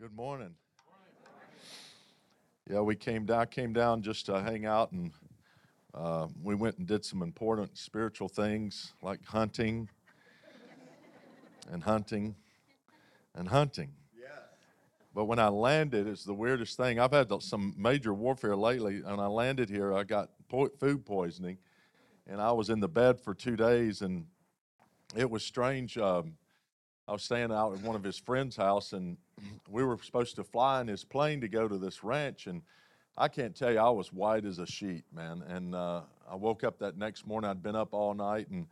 Good morning. Yeah, we came down, came down just to hang out, and uh, we went and did some important spiritual things like hunting and hunting and hunting. But when I landed, it's the weirdest thing. I've had some major warfare lately, and I landed here. I got po- food poisoning, and I was in the bed for two days, and it was strange. Um, I was staying out at one of his friend's house, and we were supposed to fly in his plane to go to this ranch. And I can't tell you, I was white as a sheet, man. And uh, I woke up that next morning. I'd been up all night, and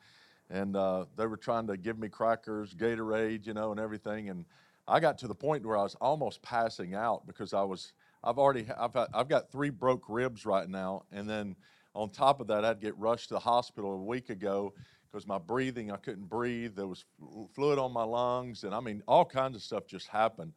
and uh, they were trying to give me crackers, Gatorade, you know, and everything. And I got to the point where I was almost passing out because I was. I've already. I've had, I've got three broke ribs right now, and then on top of that, I'd get rushed to the hospital a week ago because my breathing, I couldn't breathe. There was fluid on my lungs, and I mean, all kinds of stuff just happened.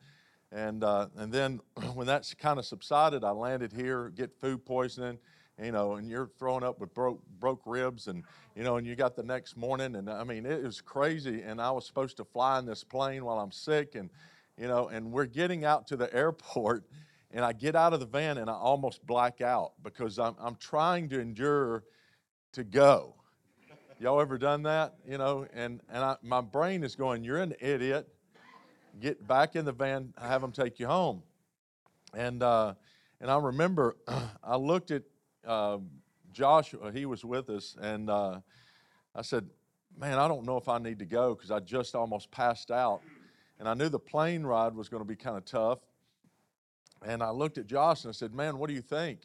And uh, and then when that's kind of subsided, I landed here, get food poisoning, you know, and you're throwing up with broke broke ribs, and you know, and you got the next morning, and I mean, it was crazy. And I was supposed to fly in this plane while I'm sick, and you know, and we're getting out to the airport. And I get out of the van and I almost black out because I'm, I'm trying to endure to go Y'all ever done that? You know, and, and I, my brain is going, You're an idiot. Get back in the van, have them take you home. And, uh, and I remember I looked at uh, Joshua, he was with us, and uh, I said, Man, I don't know if I need to go because I just almost passed out. And I knew the plane ride was going to be kind of tough. And I looked at Josh and I said, Man, what do you think?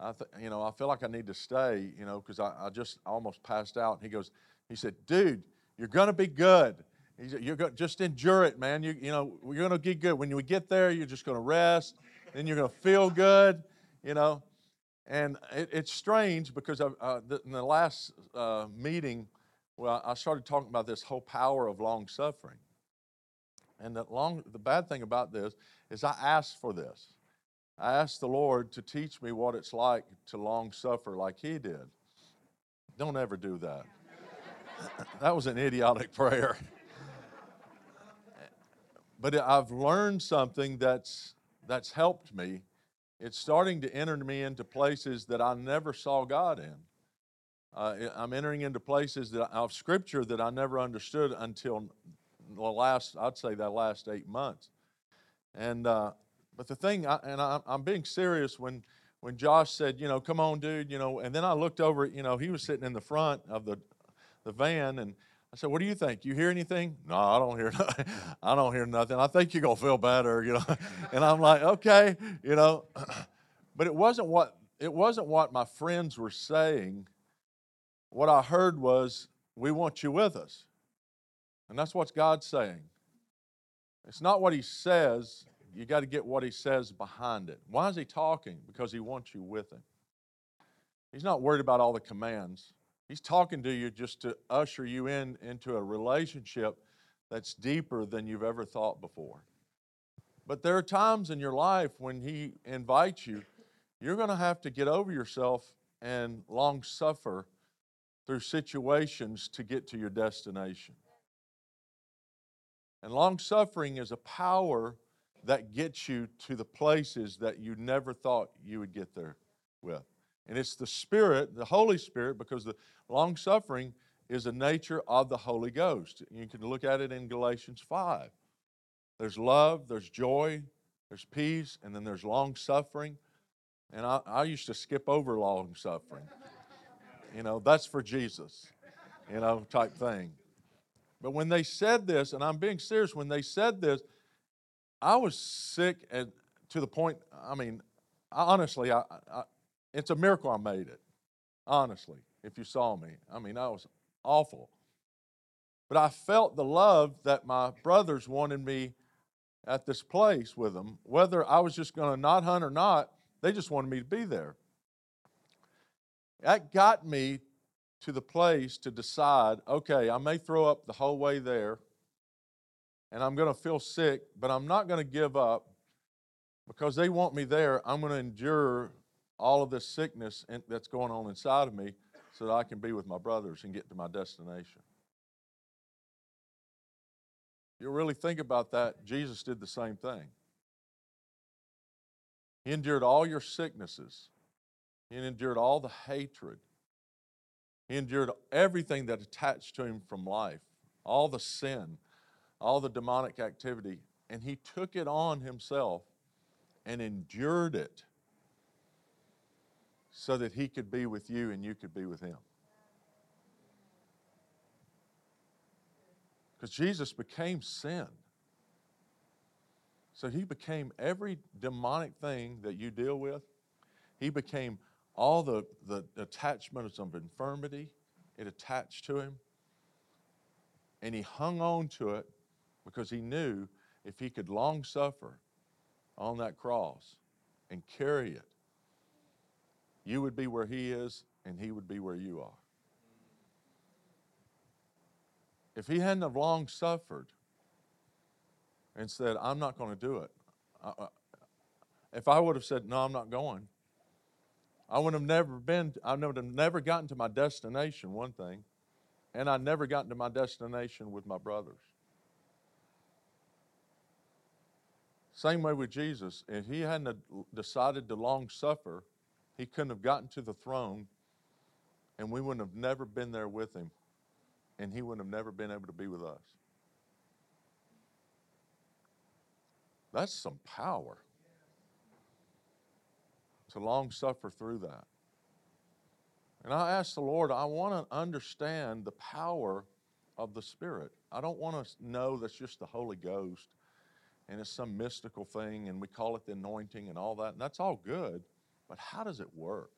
I th- you know, I feel like I need to stay, you know, because I, I just almost passed out. And he goes, he said, dude, you're going to be good. He said, you're gonna just endure it, man. You, you know, you're going to get good. When we get there, you're just going to rest. Then you're going to feel good, you know. And it, it's strange because I, uh, the, in the last uh, meeting, well, I started talking about this whole power of long suffering. And the, long, the bad thing about this is I asked for this. I asked the Lord to teach me what it's like to long suffer like He did. Don't ever do that. that was an idiotic prayer. but I've learned something that's, that's helped me. It's starting to enter me into places that I never saw God in. Uh, I'm entering into places that, of Scripture that I never understood until the last, I'd say, that last eight months. And uh, but the thing, and I'm being serious when when Josh said, you know, come on, dude, you know, and then I looked over, you know, he was sitting in the front of the the van, and I said, what do you think? You hear anything? No, I don't hear. I don't hear nothing. I think you're gonna feel better, you know. and I'm like, okay, you know, but it wasn't what it wasn't what my friends were saying. What I heard was, we want you with us, and that's what God's saying. It's not what He says you got to get what he says behind it. Why is he talking? Because he wants you with him. He's not worried about all the commands. He's talking to you just to usher you in into a relationship that's deeper than you've ever thought before. But there are times in your life when he invites you, you're going to have to get over yourself and long suffer through situations to get to your destination. And long suffering is a power that gets you to the places that you never thought you would get there with. And it's the Spirit, the Holy Spirit, because the long suffering is a nature of the Holy Ghost. You can look at it in Galatians 5. There's love, there's joy, there's peace, and then there's long suffering. And I, I used to skip over long suffering. You know, that's for Jesus, you know, type thing. But when they said this, and I'm being serious, when they said this, I was sick and to the point, I mean, honestly, I, I, it's a miracle I made it. Honestly, if you saw me, I mean, I was awful. But I felt the love that my brothers wanted me at this place with them. Whether I was just going to not hunt or not, they just wanted me to be there. That got me to the place to decide okay, I may throw up the whole way there and I'm going to feel sick, but I'm not going to give up because they want me there. I'm going to endure all of this sickness that's going on inside of me so that I can be with my brothers and get to my destination. You really think about that, Jesus did the same thing. He endured all your sicknesses. He endured all the hatred. He endured everything that attached to him from life, all the sin, all the demonic activity, and he took it on himself and endured it so that he could be with you and you could be with him. Because Jesus became sin. So he became every demonic thing that you deal with. He became all the, the attachments of infirmity, it attached to him. And he hung on to it because he knew if he could long suffer on that cross and carry it, you would be where he is and he would be where you are. If he hadn't have long suffered and said, I'm not going to do it, if I would have said, No, I'm not going, I would have never been, I would have never gotten to my destination, one thing, and I never gotten to my destination with my brothers. Same way with Jesus. If he hadn't decided to long suffer, he couldn't have gotten to the throne, and we wouldn't have never been there with him, and he wouldn't have never been able to be with us. That's some power to long suffer through that. And I ask the Lord, I want to understand the power of the Spirit. I don't want to know that's just the Holy Ghost and it's some mystical thing and we call it the anointing and all that. And that's all good, but how does it work?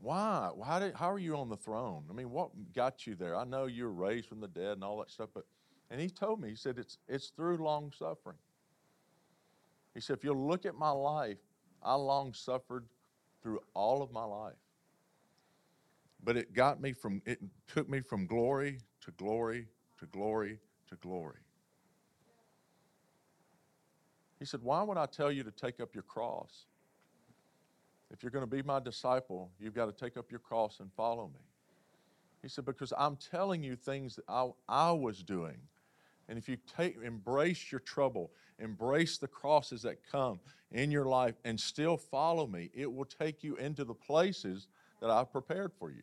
Why? How, did, how are you on the throne? I mean, what got you there? I know you were raised from the dead and all that stuff, but, and he told me, he said, it's, it's through long suffering. He said, if you'll look at my life, I long suffered through all of my life. But it got me from, it took me from glory to glory to glory to glory. He said, Why would I tell you to take up your cross? If you're going to be my disciple, you've got to take up your cross and follow me. He said, Because I'm telling you things that I, I was doing. And if you take, embrace your trouble, embrace the crosses that come in your life, and still follow me, it will take you into the places that I've prepared for you.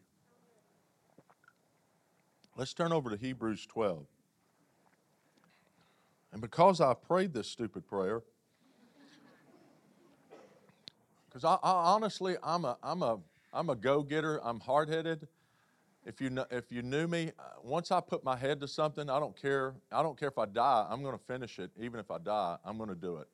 Let's turn over to Hebrews 12. And because I prayed this stupid prayer, because I, I, honestly, I'm a, I'm a, I'm a go-getter. I'm hard-headed. If you, know, if you knew me, uh, once I put my head to something, I don't care. I don't care if I die. I'm going to finish it. Even if I die, I'm going to do it.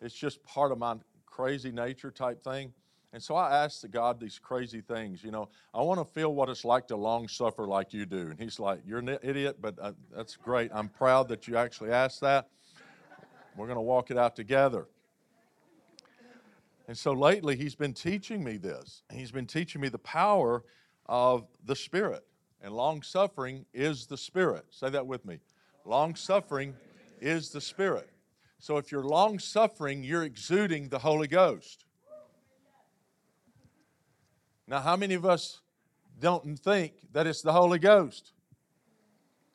It's just part of my crazy nature type thing. And so I asked God these crazy things. You know, I want to feel what it's like to long suffer like you do. And He's like, You're an idiot, but uh, that's great. I'm proud that you actually asked that. We're going to walk it out together. And so lately, He's been teaching me this. He's been teaching me the power of the Spirit. And long suffering is the Spirit. Say that with me. Long suffering is the Spirit. So if you're long suffering, you're exuding the Holy Ghost. Now, how many of us don't think that it's the Holy Ghost?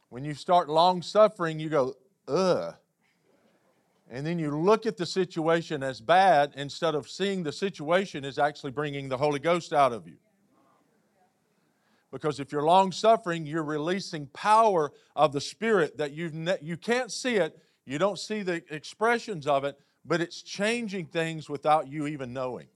When you start long suffering, you go, ugh. And then you look at the situation as bad instead of seeing the situation is actually bringing the Holy Ghost out of you. Because if you're long suffering, you're releasing power of the Spirit that you ne- you can't see it, you don't see the expressions of it, but it's changing things without you even knowing.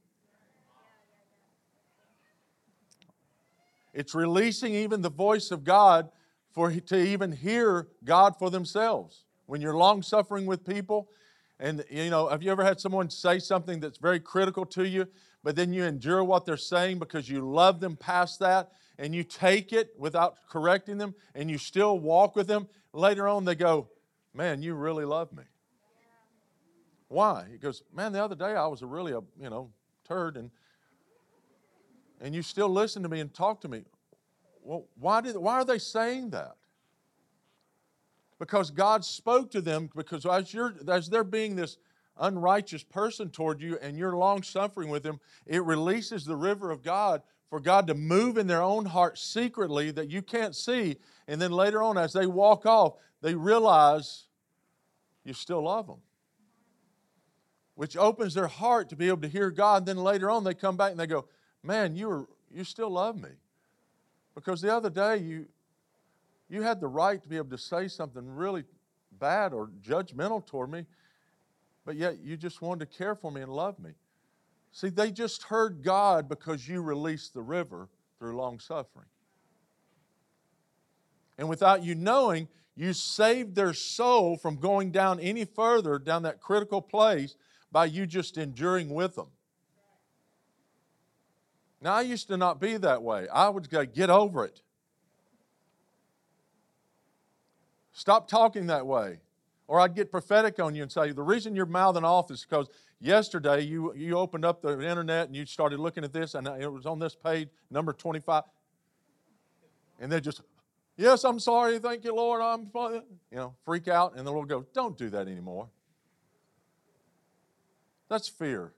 It's releasing even the voice of God for to even hear God for themselves. When you're long suffering with people, and you know, have you ever had someone say something that's very critical to you, but then you endure what they're saying because you love them past that, and you take it without correcting them and you still walk with them, later on they go, Man, you really love me. Why? He goes, Man, the other day I was a really a you know turd and and you still listen to me and talk to me. Well, why did why are they saying that? Because God spoke to them because as you're as they're being this unrighteous person toward you and you're long suffering with them, it releases the river of God for God to move in their own heart secretly that you can't see. And then later on, as they walk off, they realize you still love them. which opens their heart to be able to hear God. And Then later on, they come back and they go, Man, you, were, you still love me. Because the other day, you, you had the right to be able to say something really bad or judgmental toward me, but yet you just wanted to care for me and love me. See, they just heard God because you released the river through long suffering. And without you knowing, you saved their soul from going down any further down that critical place by you just enduring with them. Now, I used to not be that way. I would go, get over it. Stop talking that way. Or I'd get prophetic on you and say, the reason you're mouthing off is because yesterday you, you opened up the internet and you started looking at this and it was on this page, number 25. And they just, yes, I'm sorry, thank you, Lord, I'm, you know, freak out. And the Lord goes, don't do that anymore. That's fear.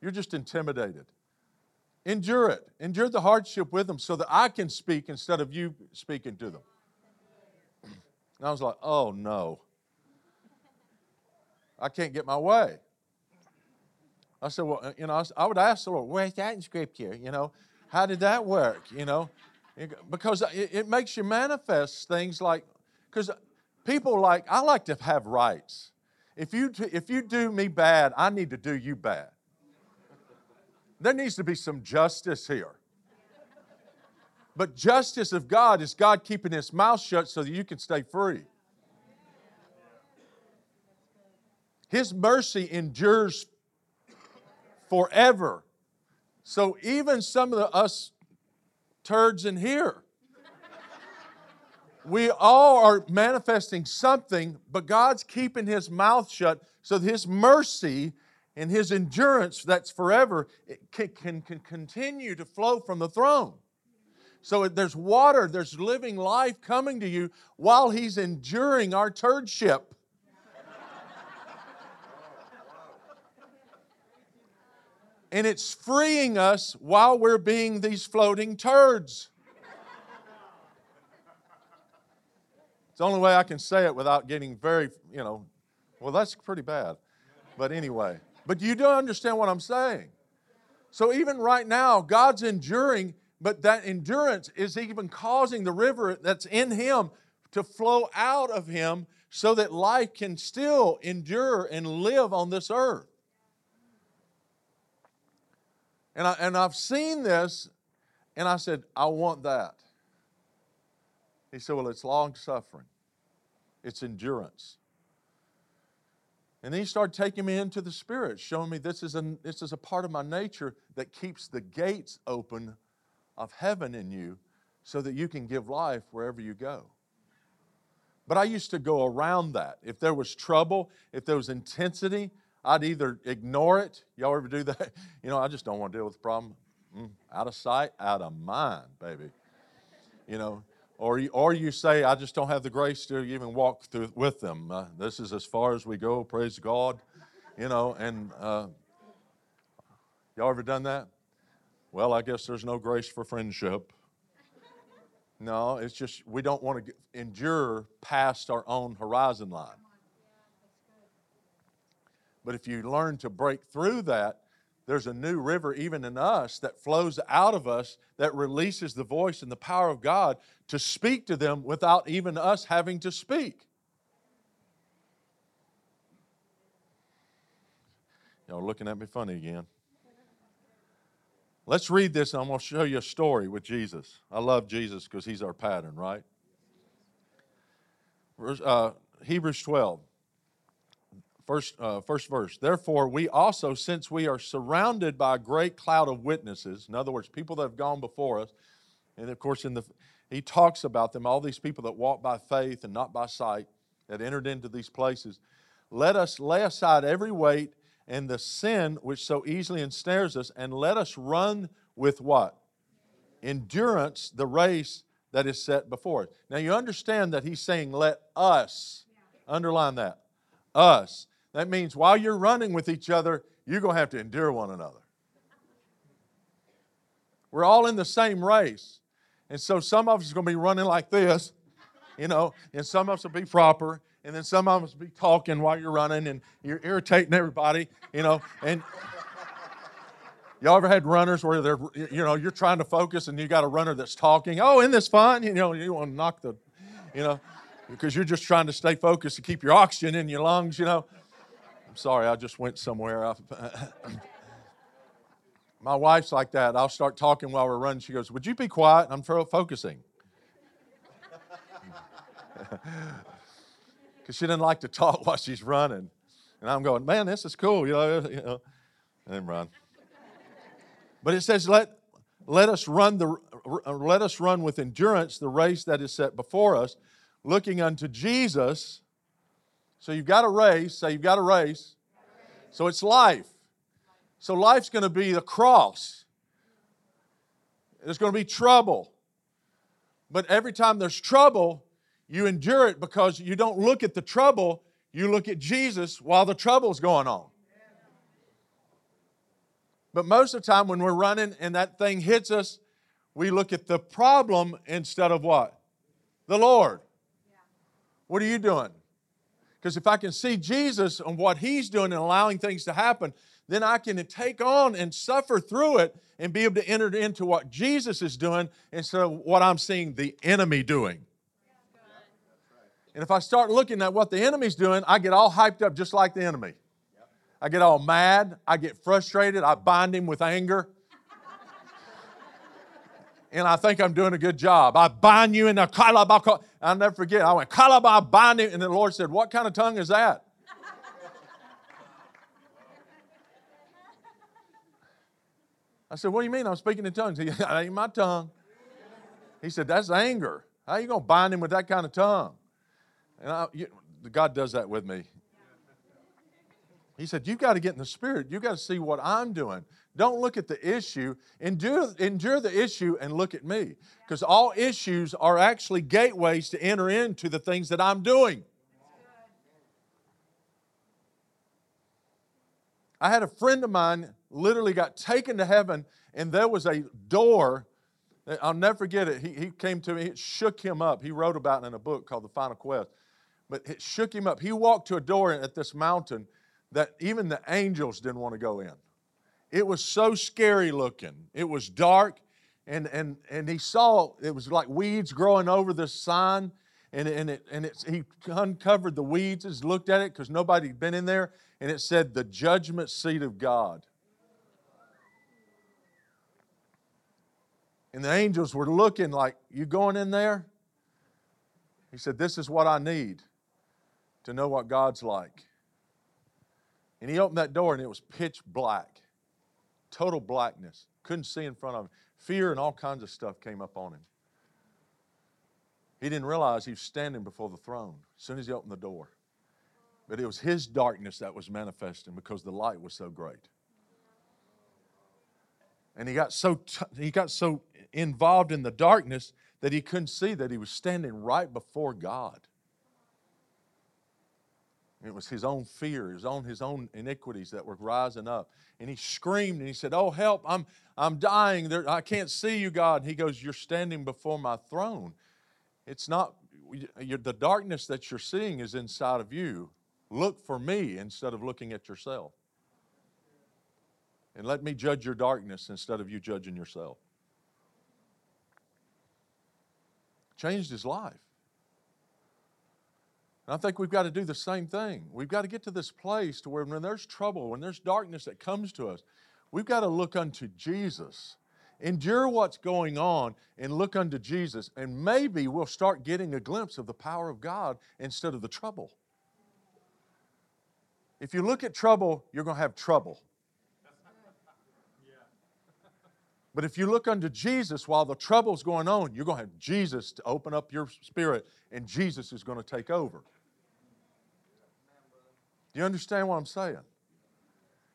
You're just intimidated. Endure it. Endure the hardship with them so that I can speak instead of you speaking to them. And I was like, oh no. I can't get my way. I said, well, you know, I would ask the Lord, where's that in Scripture? You know, how did that work? You know, because it makes you manifest things like, because people like, I like to have rights. If you, if you do me bad, I need to do you bad. There needs to be some justice here. But justice of God is God keeping his mouth shut so that you can stay free. His mercy endures forever. So even some of the, us turds in here, we all are manifesting something, but God's keeping his mouth shut so that his mercy and his endurance that's forever can, can, can continue to flow from the throne. So there's water, there's living life coming to you while he's enduring our turdship. and it's freeing us while we're being these floating turds. It's the only way I can say it without getting very, you know, well, that's pretty bad. But anyway, but you don't understand what I'm saying. So even right now, God's enduring, but that endurance is even causing the river that's in Him to flow out of Him so that life can still endure and live on this earth. And, I, and I've seen this, and I said, I want that. He said, Well, it's long suffering, it's endurance. And then he started taking me into the Spirit, showing me this is, a, this is a part of my nature that keeps the gates open of heaven in you so that you can give life wherever you go. But I used to go around that. If there was trouble, if there was intensity, I'd either ignore it. Y'all ever do that? You know, I just don't want to deal with the problem. Mm, out of sight, out of mind, baby. You know, or you, or you say, I just don't have the grace to even walk through with them. Uh, this is as far as we go, praise God. You know, and uh, y'all ever done that? Well, I guess there's no grace for friendship. No, it's just we don't want to endure past our own horizon line. But if you learn to break through that, there's a new river even in us that flows out of us that releases the voice and the power of God to speak to them without even us having to speak. Y'all looking at me funny again. Let's read this and I'm going to show you a story with Jesus. I love Jesus because he's our pattern, right? Verse, uh, Hebrews 12. First, uh, first verse. Therefore, we also, since we are surrounded by a great cloud of witnesses, in other words, people that have gone before us, and of course, in the he talks about them, all these people that walk by faith and not by sight, that entered into these places. Let us lay aside every weight and the sin which so easily ensnares us, and let us run with what? Endurance, the race that is set before us. Now you understand that he's saying, let us. Underline that. Us. That means while you're running with each other, you're going to have to endure one another. We're all in the same race. And so some of us are going to be running like this, you know, and some of us will be proper, and then some of us will be talking while you're running, and you're irritating everybody, you know. And y'all ever had runners where they're, you know, you're trying to focus, and you got a runner that's talking. Oh, isn't this fun? You know, you want to knock the, you know, because you're just trying to stay focused to keep your oxygen in your lungs, you know. I'm sorry, I just went somewhere. My wife's like that. I'll start talking while we're running. She goes, Would you be quiet? I'm focusing. Because she doesn't like to talk while she's running. And I'm going, Man, this is cool. You know, you know. and then run. But it says, let, let us run the let us run with endurance the race that is set before us, looking unto Jesus. So you've got a race. Say you've got a race. So it's life. So life's going to be the cross. There's going to be trouble. But every time there's trouble, you endure it because you don't look at the trouble, you look at Jesus while the trouble's going on. But most of the time when we're running and that thing hits us, we look at the problem instead of what? The Lord. What are you doing? Because if I can see Jesus and what He's doing and allowing things to happen, then I can take on and suffer through it and be able to enter into what Jesus is doing instead of what I'm seeing the enemy doing. And if I start looking at what the enemy's doing, I get all hyped up just like the enemy. I get all mad. I get frustrated. I bind him with anger. And I think I'm doing a good job. I bind you in the kalabaka. I'll never forget. I went, kalaba, bind him. And the Lord said, What kind of tongue is that? I said, What do you mean I'm speaking in tongues? He That ain't my tongue. He said, That's anger. How are you going to bind him with that kind of tongue? And I, you, God does that with me. He said, You've got to get in the spirit. You've got to see what I'm doing. Don't look at the issue. Endure, endure the issue and look at me. Because all issues are actually gateways to enter into the things that I'm doing. I had a friend of mine literally got taken to heaven, and there was a door. I'll never forget it. He, he came to me, it shook him up. He wrote about it in a book called The Final Quest. But it shook him up. He walked to a door at this mountain that even the angels didn't want to go in. It was so scary looking. It was dark, and, and, and he saw it was like weeds growing over the sign. And, and, it, and it, he uncovered the weeds, and looked at it because nobody had been in there, and it said, The judgment seat of God. And the angels were looking like, You going in there? He said, This is what I need to know what God's like. And he opened that door and it was pitch black, total blackness. Couldn't see in front of him. Fear and all kinds of stuff came up on him. He didn't realize he was standing before the throne as soon as he opened the door. But it was his darkness that was manifesting because the light was so great. And he got so, t- he got so involved in the darkness that he couldn't see that he was standing right before God. It was his own fear, his own, his own iniquities that were rising up. And he screamed and he said, Oh, help, I'm, I'm dying. There, I can't see you, God. And he goes, You're standing before my throne. It's not, the darkness that you're seeing is inside of you. Look for me instead of looking at yourself. And let me judge your darkness instead of you judging yourself. Changed his life. And I think we've got to do the same thing. We've got to get to this place to where when there's trouble, when there's darkness that comes to us, we've got to look unto Jesus. Endure what's going on and look unto Jesus, and maybe we'll start getting a glimpse of the power of God instead of the trouble. If you look at trouble, you're going to have trouble. But if you look unto Jesus while the trouble's going on, you're going to have Jesus to open up your spirit, and Jesus is going to take over. Do you understand what I'm saying?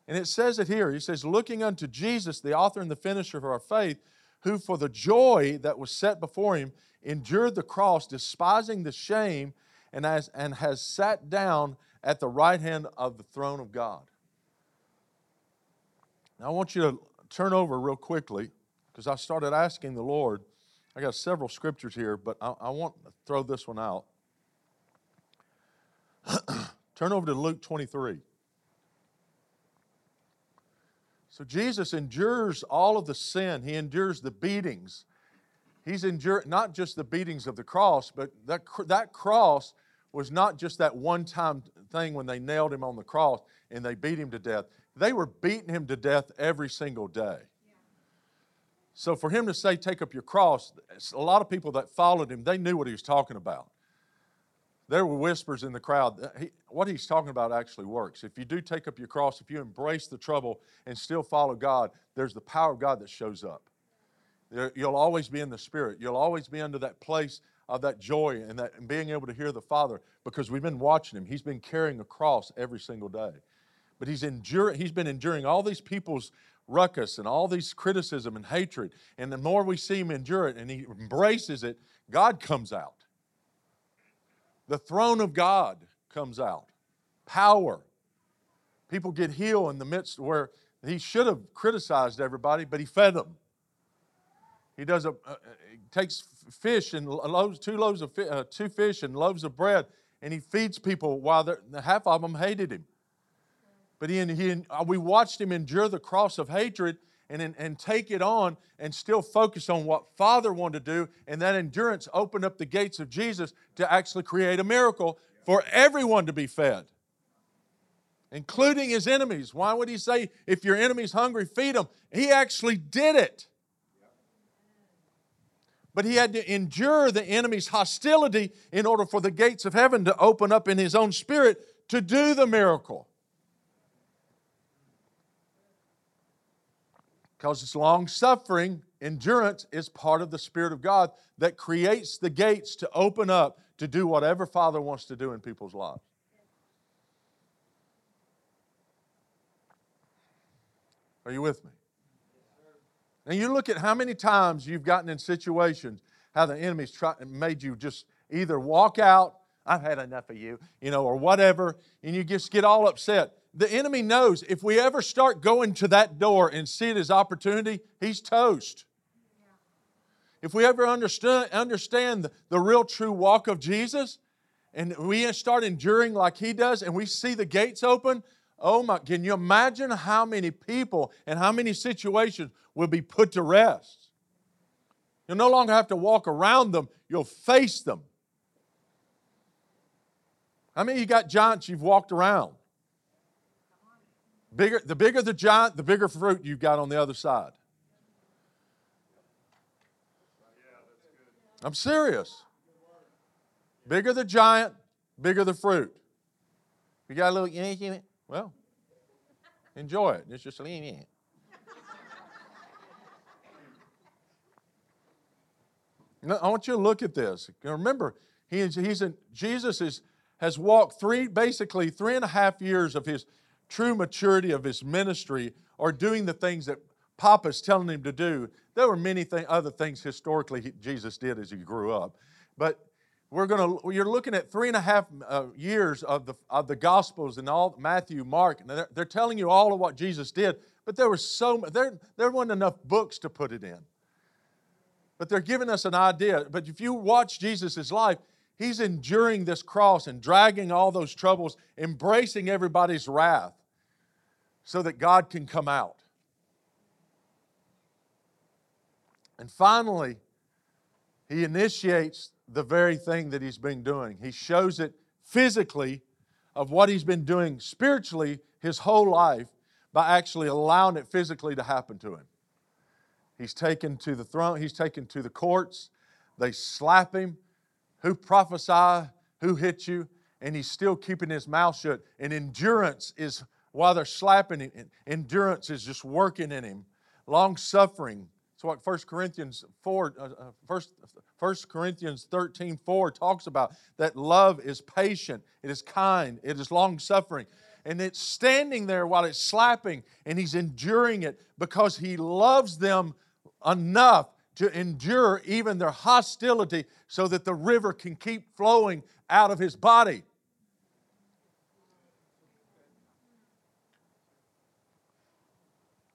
And it says it here. He says, looking unto Jesus, the author and the finisher of our faith, who for the joy that was set before him endured the cross, despising the shame, and has, and has sat down at the right hand of the throne of God. Now, I want you to turn over real quickly because I started asking the Lord. I got several scriptures here, but I, I want to throw this one out. Turn over to Luke 23. So Jesus endures all of the sin, he endures the beatings. He's endured not just the beatings of the cross, but that, that cross was not just that one time thing when they nailed him on the cross and they beat him to death. They were beating him to death every single day. So for him to say, Take up your cross, a lot of people that followed him, they knew what he was talking about. There were whispers in the crowd. He, what he's talking about actually works. If you do take up your cross, if you embrace the trouble and still follow God, there's the power of God that shows up. You'll always be in the Spirit. You'll always be under that place of that joy and that and being able to hear the Father because we've been watching him. He's been carrying a cross every single day. But he's enduring, he's been enduring all these people's ruckus and all these criticism and hatred. And the more we see him endure it and he embraces it, God comes out. The throne of God comes out. Power. People get healed in the midst where he should have criticized everybody, but he fed them. He does a, uh, takes fish and loaves, two loaves of uh, two fish and loaves of bread, and he feeds people while half of them hated him. But he, and he, uh, we watched him endure the cross of hatred and, and take it on and still focus on what Father wanted to do. And that endurance opened up the gates of Jesus to actually create a miracle for everyone to be fed, including his enemies. Why would he say, if your enemy's hungry, feed them? He actually did it but he had to endure the enemy's hostility in order for the gates of heaven to open up in his own spirit to do the miracle. Because it's long suffering, endurance is part of the Spirit of God that creates the gates to open up to do whatever Father wants to do in people's lives. Are you with me? And you look at how many times you've gotten in situations how the enemy's tried, made you just either walk out, I've had enough of you, you know, or whatever, and you just get all upset. The enemy knows if we ever start going to that door and see it as opportunity, he's toast. If we ever understand, understand the, the real true walk of Jesus, and we start enduring like he does, and we see the gates open, Oh my, can you imagine how many people and how many situations will be put to rest? You'll no longer have to walk around them, you'll face them. How many you got giants you've walked around? Bigger, the bigger the giant, the bigger fruit you've got on the other side. I'm serious. Bigger the giant, bigger the fruit. You got a little, well, enjoy it. It's just lean in. I want you to look at this. Remember, he is, he's in, Jesus is, has walked three, basically three and a half years of his true maturity of his ministry or doing the things that Papa's telling him to do. There were many th- other things historically he, Jesus did as he grew up. But we're going to you're looking at three and a half uh, years of the of the gospels and all matthew mark and they're, they're telling you all of what jesus did but there was so there there wasn't enough books to put it in but they're giving us an idea but if you watch jesus' life he's enduring this cross and dragging all those troubles embracing everybody's wrath so that god can come out and finally he initiates the very thing that he's been doing. He shows it physically of what he's been doing spiritually his whole life by actually allowing it physically to happen to him. He's taken to the throne, he's taken to the courts, they slap him. Who prophesy? Who hit you? And he's still keeping his mouth shut. And endurance is, while they're slapping him, endurance is just working in him. Long suffering, it's what 1 Corinthians 4, uh, 1, uh, 1 Corinthians 13, 4 talks about. That love is patient, it is kind, it is long suffering. And it's standing there while it's slapping, and he's enduring it because he loves them enough to endure even their hostility so that the river can keep flowing out of his body.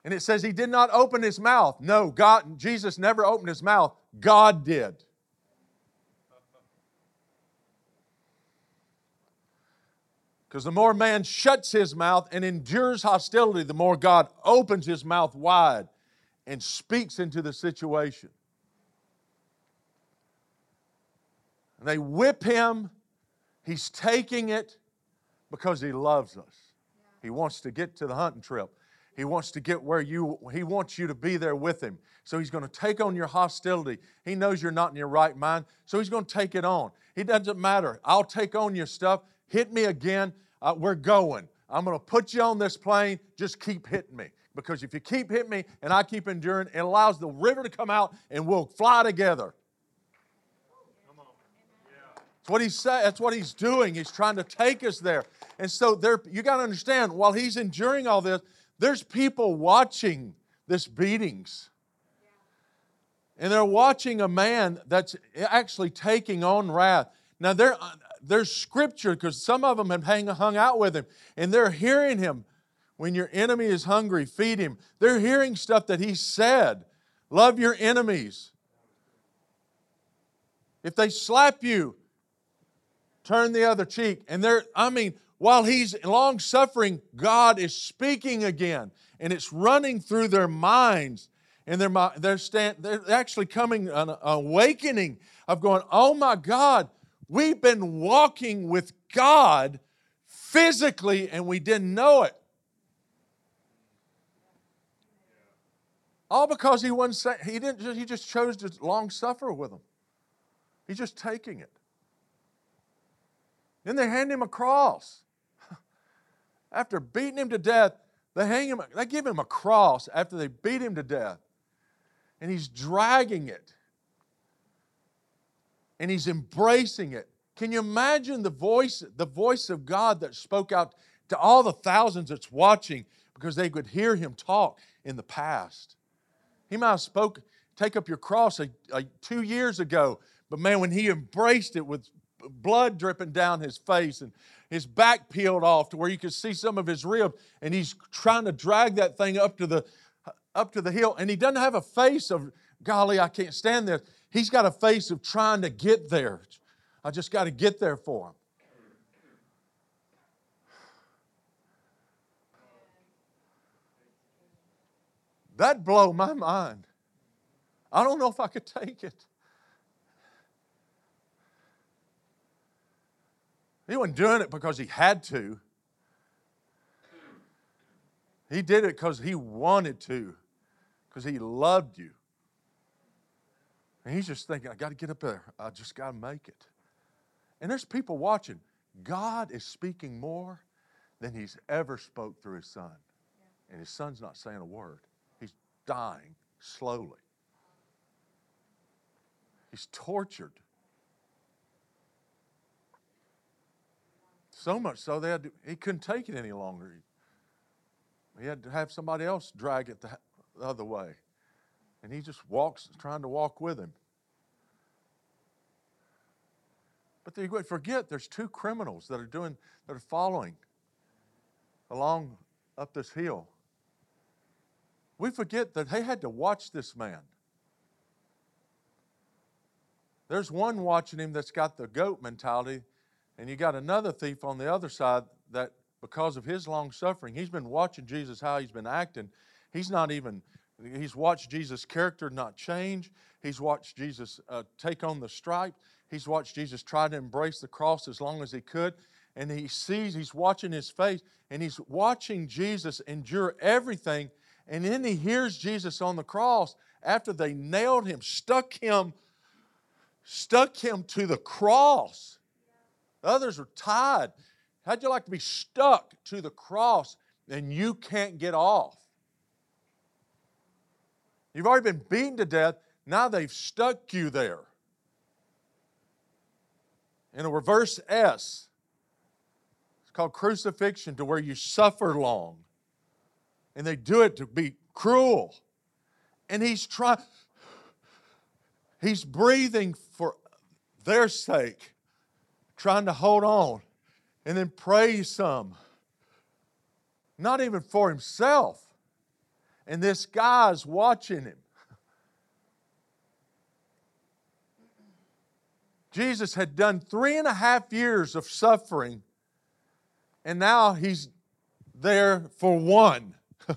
And it says he did not open his mouth. No, God, Jesus never opened his mouth. God did. Because the more man shuts his mouth and endures hostility, the more God opens his mouth wide and speaks into the situation. And they whip him. He's taking it because he loves us. He wants to get to the hunting trip. He wants to get where you, he wants you to be there with him. So he's going to take on your hostility. He knows you're not in your right mind, so he's going to take it on. It doesn't matter. I'll take on your stuff. Hit me again. Uh, we're going. I'm going to put you on this plane. Just keep hitting me. Because if you keep hitting me and I keep enduring, it allows the river to come out and we'll fly together. That's what he's saying. That's what he's doing. He's trying to take us there. And so there, you got to understand, while he's enduring all this, there's people watching this beatings. And they're watching a man that's actually taking on wrath. Now, there, uh, there's scripture because some of them have hang, hung out with him and they're hearing him. When your enemy is hungry, feed him. They're hearing stuff that he said. Love your enemies. If they slap you, turn the other cheek. And they're, I mean, while he's long suffering, God is speaking again, and it's running through their minds. And they're, they're, stand, they're actually coming an awakening of going, oh my God, we've been walking with God physically and we didn't know it. All because he wasn't he didn't, he just chose to long suffer with them. He's just taking it. Then they hand him a cross. After beating him to death, they hang him, they give him a cross after they beat him to death. And he's dragging it. And he's embracing it. Can you imagine the voice, the voice of God that spoke out to all the thousands that's watching because they could hear him talk in the past? He might have spoke, take up your cross a, a, two years ago, but man, when he embraced it with blood dripping down his face and his back peeled off to where you could see some of his ribs and he's trying to drag that thing up to the up to the hill and he doesn't have a face of golly i can't stand this. He's got a face of trying to get there. I just got to get there for him. That blow my mind. I don't know if i could take it He wasn't doing it because he had to. He did it because he wanted to, because he loved you. And he's just thinking, I got to get up there. I just got to make it. And there's people watching. God is speaking more than he's ever spoke through his son. And his son's not saying a word. He's dying slowly. He's tortured. So much so they had to, he couldn't take it any longer. He had to have somebody else drag it the, the other way. And he just walks, trying to walk with him. But they forget there's two criminals that are doing that are following along up this hill. We forget that they had to watch this man. There's one watching him that's got the goat mentality and you got another thief on the other side that, because of his long suffering, he's been watching Jesus, how he's been acting. He's not even, he's watched Jesus' character not change. He's watched Jesus uh, take on the stripe. He's watched Jesus try to embrace the cross as long as he could. And he sees, he's watching his face, and he's watching Jesus endure everything. And then he hears Jesus on the cross after they nailed him, stuck him, stuck him to the cross. Others are tied. How'd you like to be stuck to the cross and you can't get off? You've already been beaten to death. Now they've stuck you there. In a reverse S, it's called crucifixion, to where you suffer long. And they do it to be cruel. And he's trying, he's breathing for their sake trying to hold on and then praise some. Not even for himself. And this guy's watching him. Jesus had done three and a half years of suffering and now he's there for one.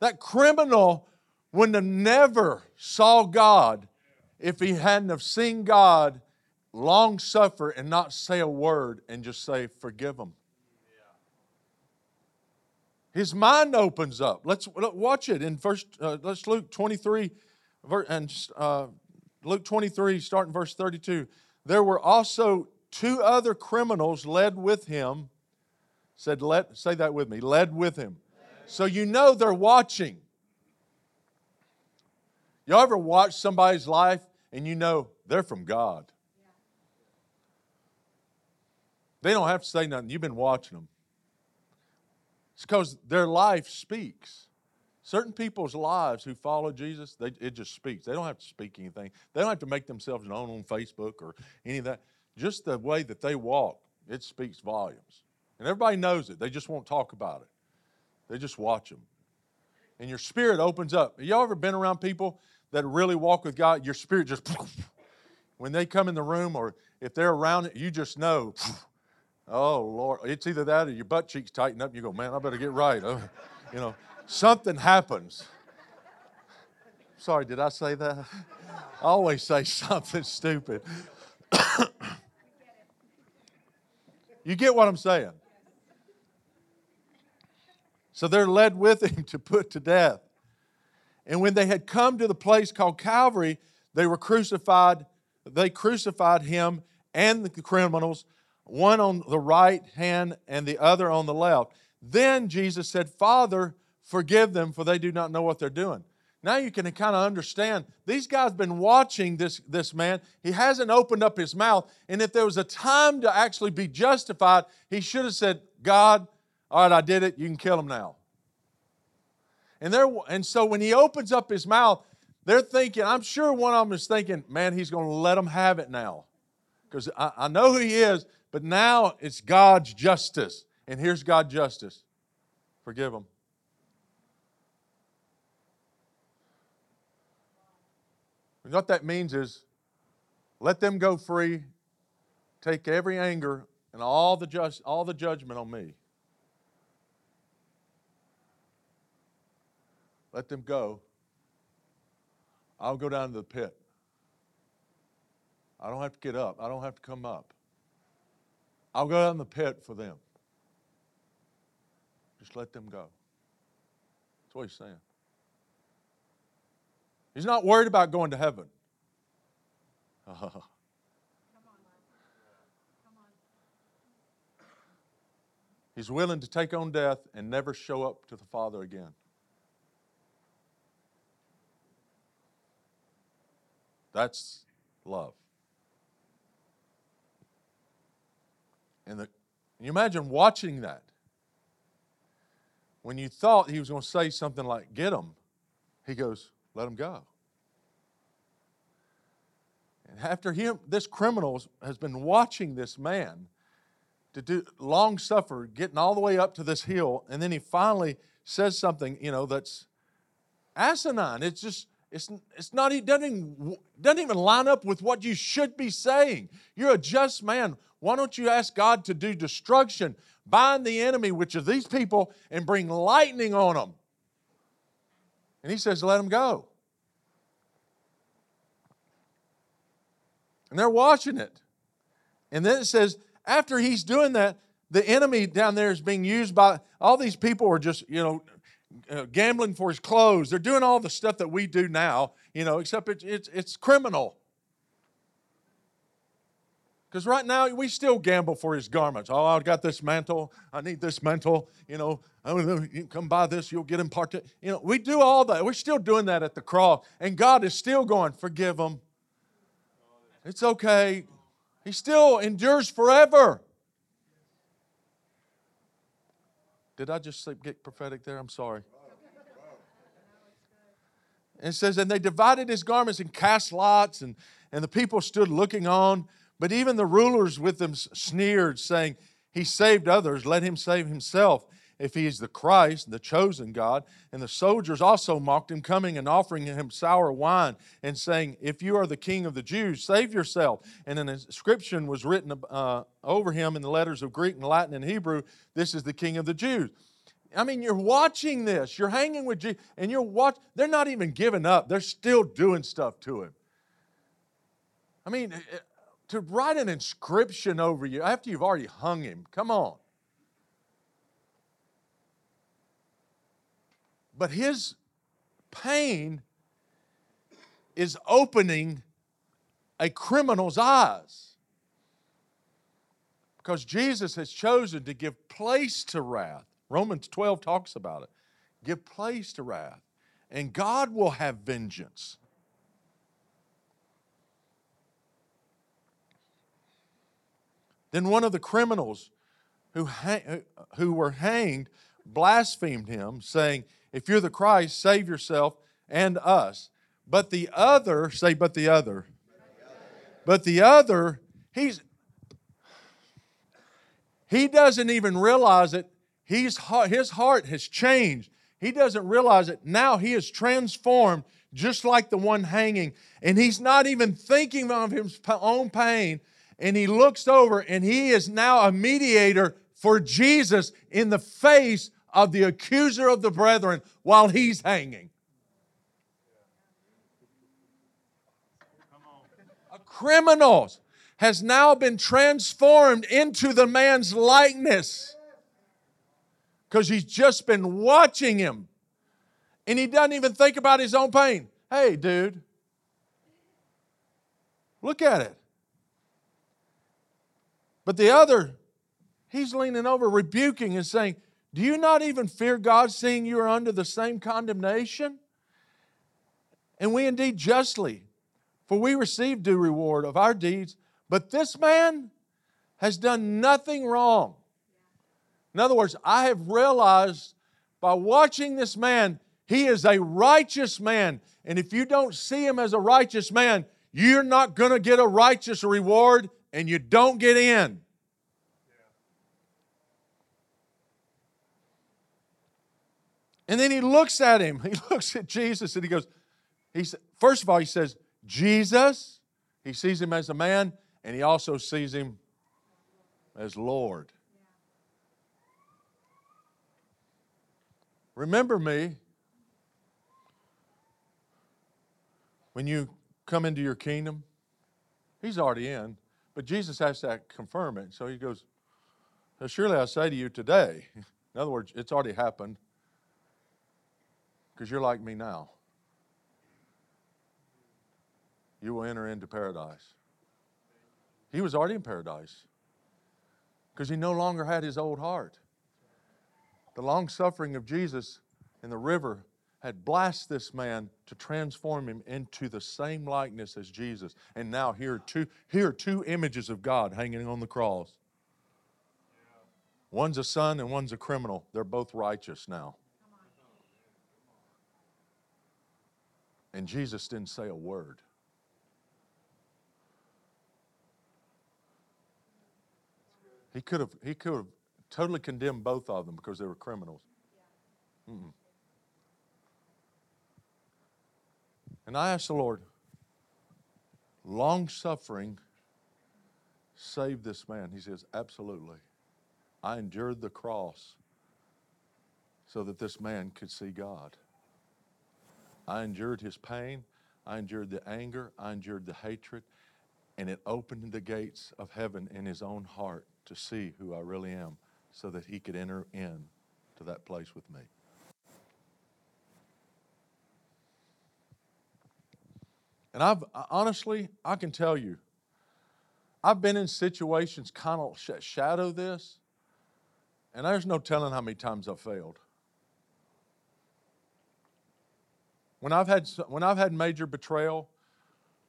that criminal wouldn't have never saw God if he hadn't have seen God long suffer and not say a word and just say, forgive him. His mind opens up. Let's watch it in first. Uh, let's Luke twenty three, and uh, Luke twenty three, starting verse thirty two. There were also two other criminals led with him. Said, let say that with me. Led with him. So you know they're watching. Y'all ever watch somebody's life and you know they're from God? They don't have to say nothing. You've been watching them. It's because their life speaks. Certain people's lives who follow Jesus, they, it just speaks. They don't have to speak anything. They don't have to make themselves known on Facebook or any of that. Just the way that they walk, it speaks volumes. And everybody knows it. They just won't talk about it. They just watch them. And your spirit opens up. Have y'all ever been around people that really walk with God? Your spirit just, when they come in the room or if they're around it, you just know Oh, Lord. It's either that or your butt cheeks tighten up you go, man, I better get right. Uh, you know, something happens. Sorry, did I say that? I always say something stupid. you get what I'm saying? So they're led with him to put to death. And when they had come to the place called Calvary, they were crucified. They crucified him and the criminals one on the right hand and the other on the left. Then Jesus said, Father, forgive them, for they do not know what they're doing. Now you can kind of understand. These guys been watching this, this man. He hasn't opened up his mouth. And if there was a time to actually be justified, he should have said, God, all right, I did it. You can kill him now. And, there, and so when he opens up his mouth, they're thinking, I'm sure one of them is thinking, man, he's going to let them have it now. Because I, I know who he is, but now it's God's justice. And here's God's justice forgive them. And what that means is let them go free, take every anger and all the, just, all the judgment on me. Let them go. I'll go down to the pit. I don't have to get up. I don't have to come up. I'll go down the pit for them. Just let them go. That's what he's saying. He's not worried about going to heaven. He's willing to take on death and never show up to the Father again. That's love. And the, you imagine watching that? When you thought he was going to say something like, get him, he goes, let him go. And after him, this criminal has been watching this man to do long suffer, getting all the way up to this hill, and then he finally says something, you know, that's asinine. It's just, it's, it's not, it doesn't even, doesn't even line up with what you should be saying. You're a just man. Why don't you ask God to do destruction, bind the enemy, which are these people, and bring lightning on them? And he says, let them go. And they're watching it. And then it says, after he's doing that, the enemy down there is being used by all these people are just, you know, uh, gambling for his clothes. They're doing all the stuff that we do now, you know, except it's, it's, it's criminal. Because right now we still gamble for his garments. Oh, I've got this mantle. I need this mantle. You know, you can come buy this. You'll get him imparted. You know, we do all that. We're still doing that at the cross, and God is still going. Forgive them. It's okay. He still endures forever. Did I just sleep, get prophetic there? I'm sorry. And it says, and they divided his garments and cast lots, and, and the people stood looking on. But even the rulers with them sneered, saying, He saved others, let him save himself. If he is the Christ, the chosen God. And the soldiers also mocked him, coming and offering him sour wine and saying, If you are the king of the Jews, save yourself. And an inscription was written uh, over him in the letters of Greek and Latin and Hebrew This is the king of the Jews. I mean, you're watching this, you're hanging with Jesus, and you're watch. They're not even giving up, they're still doing stuff to him. I mean, eh, to write an inscription over you after you've already hung him, come on. But his pain is opening a criminal's eyes because Jesus has chosen to give place to wrath. Romans 12 talks about it. Give place to wrath, and God will have vengeance. Then one of the criminals who, who were hanged blasphemed him, saying, If you're the Christ, save yourself and us. But the other, say, but the other. But the other, he's he doesn't even realize it. He's, his heart has changed. He doesn't realize it. Now he is transformed just like the one hanging. And he's not even thinking of his own pain, and he looks over and he is now a mediator for Jesus in the face of the accuser of the brethren while he's hanging. A criminal has now been transformed into the man's likeness because he's just been watching him and he doesn't even think about his own pain. Hey, dude, look at it. But the other, he's leaning over, rebuking and saying, Do you not even fear God, seeing you are under the same condemnation? And we indeed justly, for we receive due reward of our deeds, but this man has done nothing wrong. In other words, I have realized by watching this man, he is a righteous man. And if you don't see him as a righteous man, you're not going to get a righteous reward and you don't get in. And then he looks at him. He looks at Jesus and he goes, he first of all, he says, Jesus. He sees him as a man, and he also sees him as Lord. Remember me when you come into your kingdom. He's already in. But Jesus has to confirm it. So he goes, Surely I say to you today, in other words, it's already happened because you're like me now. You will enter into paradise. He was already in paradise because he no longer had his old heart. The long suffering of Jesus in the river had blessed this man to transform him into the same likeness as Jesus. And now here are two, here are two images of God hanging on the cross. One's a son and one's a criminal. They're both righteous now. And Jesus didn't say a word. He could have, he could have totally condemned both of them because they were criminals. Mm-mm. And I asked the Lord, long suffering saved this man. He says, Absolutely. I endured the cross so that this man could see God. I endured his pain. I endured the anger. I endured the hatred. And it opened the gates of heaven in his own heart to see who I really am so that he could enter in to that place with me. And I've honestly, I can tell you, I've been in situations kind of shadow this, and there's no telling how many times I've failed. When I've had when I've had major betrayal,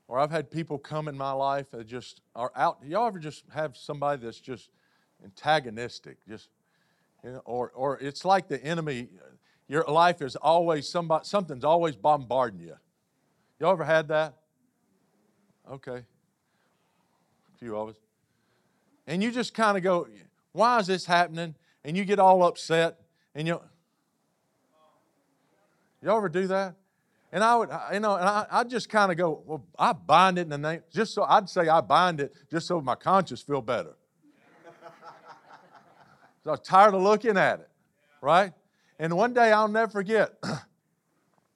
or I've had people come in my life that just are out. Y'all ever just have somebody that's just antagonistic, just you know, or or it's like the enemy. Your life is always somebody something's always bombarding you. Y'all ever had that? Okay. A few of us. And you just kind of go, why is this happening? And you get all upset And you, y'all ever do that? And I would, you know, and I, I'd just kind of go, well, I bind it in the name, just so I'd say I bind it just so my conscience feel better. so I was tired of looking at it, right? And one day I'll never forget.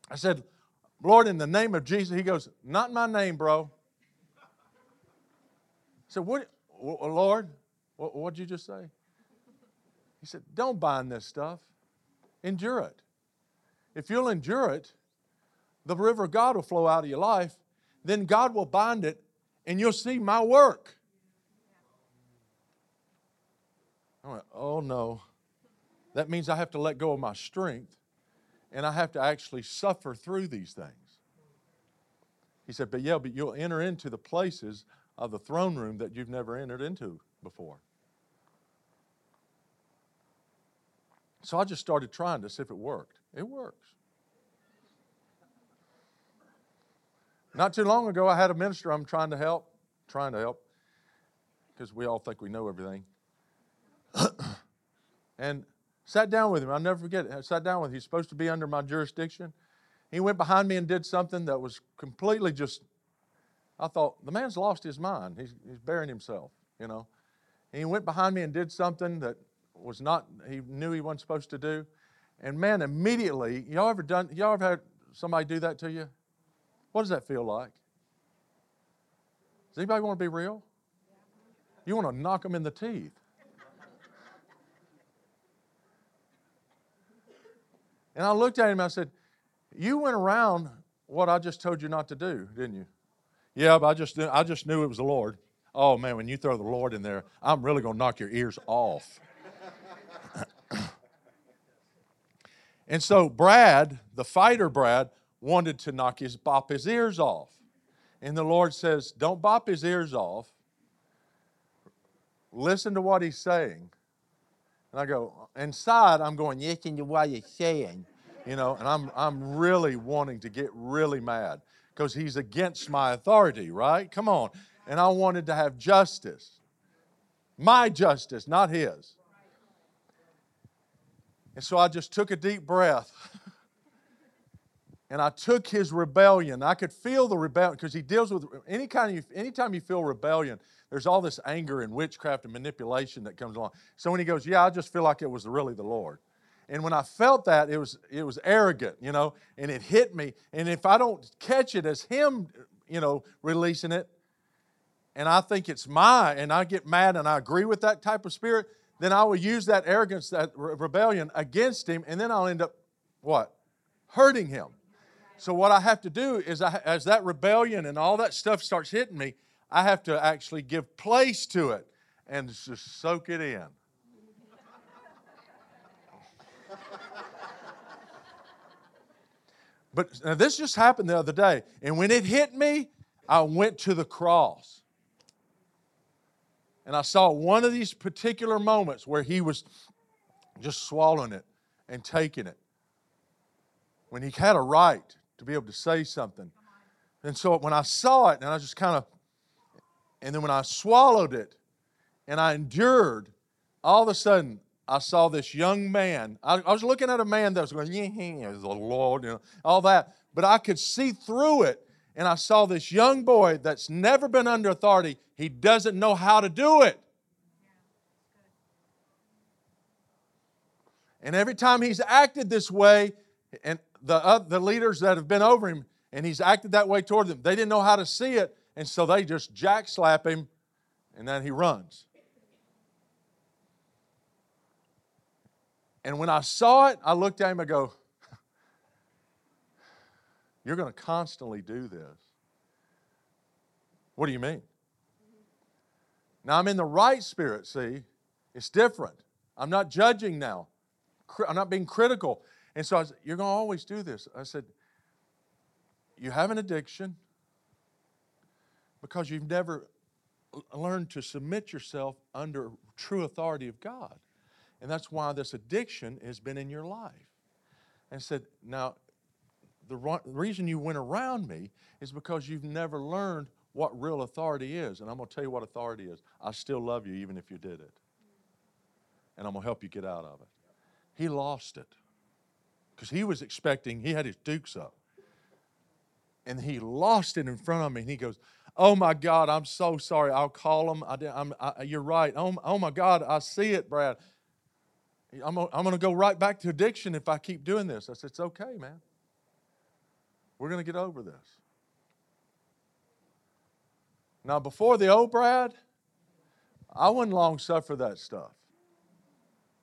I said, Lord, in the name of Jesus, he goes, Not my name, bro. I said, What, Lord, what, what'd you just say? He said, Don't bind this stuff, endure it. If you'll endure it, the river of God will flow out of your life. Then God will bind it, and you'll see my work. I went, Oh no. That means I have to let go of my strength and I have to actually suffer through these things. He said, But yeah, but you'll enter into the places of the throne room that you've never entered into before. So I just started trying to see if it worked. It works. Not too long ago, I had a minister I'm trying to help, trying to help, because we all think we know everything. and Sat down with him. I'll never forget it. I sat down with him. He's supposed to be under my jurisdiction. He went behind me and did something that was completely just, I thought, the man's lost his mind. He's, he's burying himself, you know. And he went behind me and did something that was not, he knew he wasn't supposed to do. And man, immediately, y'all ever done, y'all ever had somebody do that to you? What does that feel like? Does anybody want to be real? You want to knock them in the teeth. And I looked at him and I said, You went around what I just told you not to do, didn't you? Yeah, but I just, I just knew it was the Lord. Oh man, when you throw the Lord in there, I'm really going to knock your ears off. and so Brad, the fighter Brad, wanted to knock his bop his ears off. And the Lord says, Don't bop his ears off. Listen to what he's saying. And I go, inside, I'm going, yes, into what you're saying. You know, and I'm, I'm really wanting to get really mad because he's against my authority, right? Come on. And I wanted to have justice. My justice, not his. And so I just took a deep breath. and I took his rebellion. I could feel the rebellion because he deals with any kind of anytime you feel rebellion, there's all this anger and witchcraft and manipulation that comes along. So when he goes, Yeah, I just feel like it was really the Lord. And when I felt that, it was it was arrogant, you know, and it hit me. And if I don't catch it as him, you know, releasing it, and I think it's my, and I get mad and I agree with that type of spirit, then I will use that arrogance, that rebellion against him, and then I'll end up what? Hurting him. So what I have to do is, I, as that rebellion and all that stuff starts hitting me, I have to actually give place to it and just soak it in. But now this just happened the other day. And when it hit me, I went to the cross. And I saw one of these particular moments where he was just swallowing it and taking it. When he had a right to be able to say something. And so when I saw it, and I just kind of and then when I swallowed it and I endured, all of a sudden I saw this young man. I, I was looking at a man that was going, yeah, the Lord, you know, all that. But I could see through it. And I saw this young boy that's never been under authority. He doesn't know how to do it. And every time he's acted this way, and the, uh, the leaders that have been over him, and he's acted that way toward them, they didn't know how to see it. And so they just jack slap him and then he runs. And when I saw it, I looked at him and go, You're going to constantly do this. What do you mean? Now I'm in the right spirit, see? It's different. I'm not judging now. I'm not being critical. And so I said, You're going to always do this. I said, You have an addiction because you've never learned to submit yourself under true authority of God. And that's why this addiction has been in your life. And said, now, the reason you went around me is because you've never learned what real authority is. And I'm going to tell you what authority is. I still love you even if you did it. And I'm going to help you get out of it. He lost it because he was expecting, he had his dukes up. And he lost it in front of me. And he goes, Oh my God, I'm so sorry. I'll call him. I, did- I'm, I, you're right. Oh, oh my God, I see it, Brad. I'm, I'm going to go right back to addiction if I keep doing this. I said, It's okay, man. We're going to get over this. Now, before the old Brad, I wouldn't long suffer that stuff.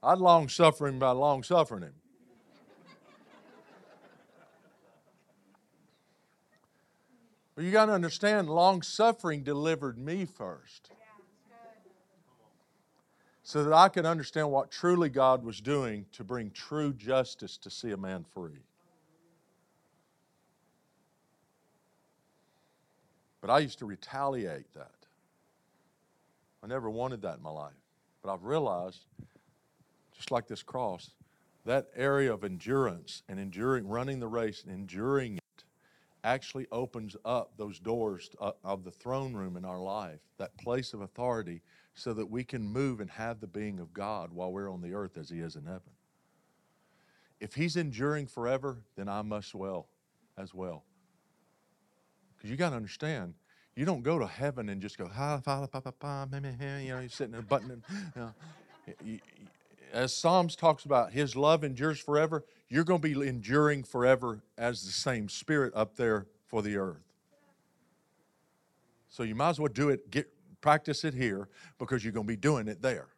I'd long suffer him by long suffering him. But you got to understand, long suffering delivered me first. So that I could understand what truly God was doing to bring true justice to see a man free. But I used to retaliate that. I never wanted that in my life. But I've realized, just like this cross, that area of endurance and enduring, running the race and enduring actually opens up those doors uh, of the throne room in our life, that place of authority, so that we can move and have the being of God while we're on the earth as He is in heaven. If He's enduring forever, then I must well as well. Because you got to understand, you don't go to heaven and just go, ha, fa, pa, pa, pa, meh, meh, meh," you know, you're sitting there buttoning. You know. As Psalms talks about, His love endures forever. You're going to be enduring forever as the same Spirit up there for the earth. So you might as well do it, get practice it here because you're going to be doing it there.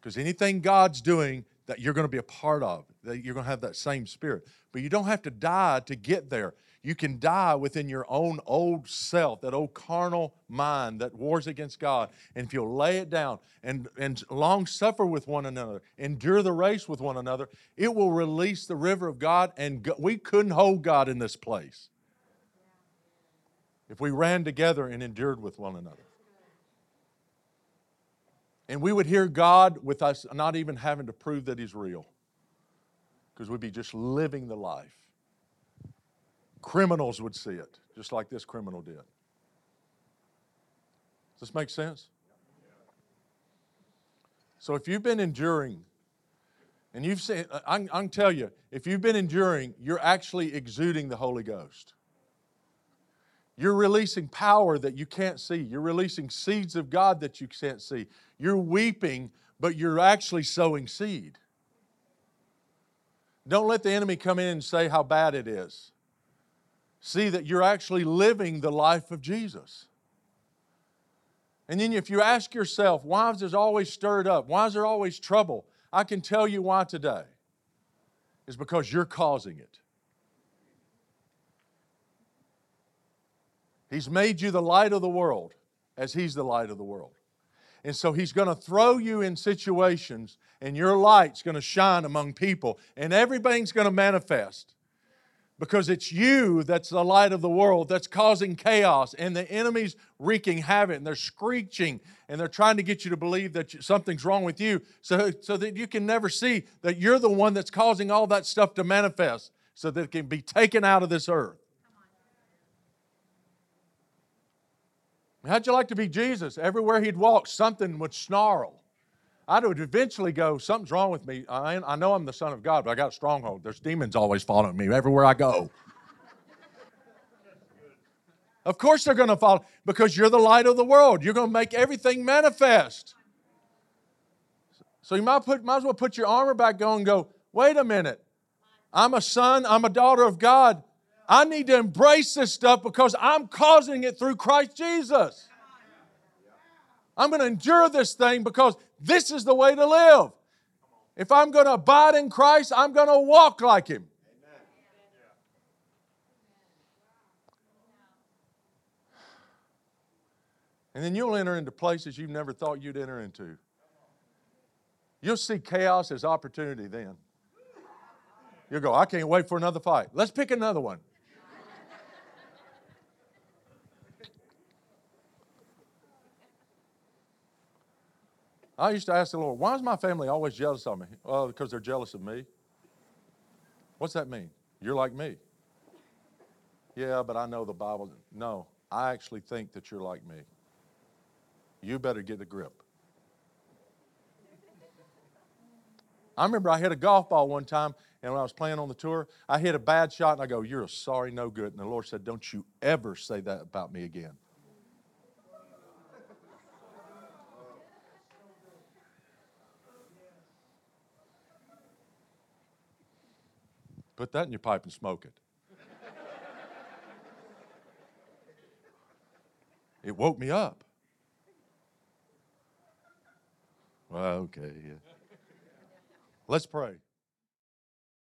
Because anything God's doing that you're going to be a part of, that you're going to have that same spirit. But you don't have to die to get there. You can die within your own old self, that old carnal mind that wars against God. And if you'll lay it down and, and long suffer with one another, endure the race with one another, it will release the river of God. And go- we couldn't hold God in this place if we ran together and endured with one another. And we would hear God with us not even having to prove that He's real, because we'd be just living the life. Criminals would see it, just like this criminal did. Does this make sense? So if you've been enduring, and you've seen, I I can tell you, if you've been enduring, you're actually exuding the Holy Ghost. You're releasing power that you can't see. You're releasing seeds of God that you can't see. You're weeping, but you're actually sowing seed. Don't let the enemy come in and say how bad it is. See that you're actually living the life of Jesus. And then if you ask yourself, why is there always stirred up? Why is there always trouble? I can tell you why today. It's because you're causing it. He's made you the light of the world as He's the light of the world. And so He's going to throw you in situations, and your light's going to shine among people, and everything's going to manifest because it's you that's the light of the world that's causing chaos, and the enemy's wreaking havoc, and they're screeching, and they're trying to get you to believe that something's wrong with you so, so that you can never see that you're the one that's causing all that stuff to manifest so that it can be taken out of this earth. How'd you like to be Jesus? Everywhere he'd walk, something would snarl. I would eventually go, something's wrong with me. I, I know I'm the Son of God, but I got a stronghold. There's demons always following me everywhere I go. Of course they're going to follow because you're the light of the world. You're going to make everything manifest. So you might, put, might as well put your armor back on and go, wait a minute. I'm a son, I'm a daughter of God. I need to embrace this stuff because I'm causing it through Christ Jesus. I'm going to endure this thing because this is the way to live. If I'm going to abide in Christ, I'm going to walk like Him. And then you'll enter into places you've never thought you'd enter into. You'll see chaos as opportunity then. You'll go, I can't wait for another fight. Let's pick another one. I used to ask the Lord, why is my family always jealous of me? Well, because they're jealous of me. What's that mean? You're like me. Yeah, but I know the Bible. No, I actually think that you're like me. You better get a grip. I remember I hit a golf ball one time, and when I was playing on the tour, I hit a bad shot, and I go, You're a sorry, no good. And the Lord said, Don't you ever say that about me again. Put that in your pipe and smoke it. it woke me up. Well, okay. Yeah. Let's pray.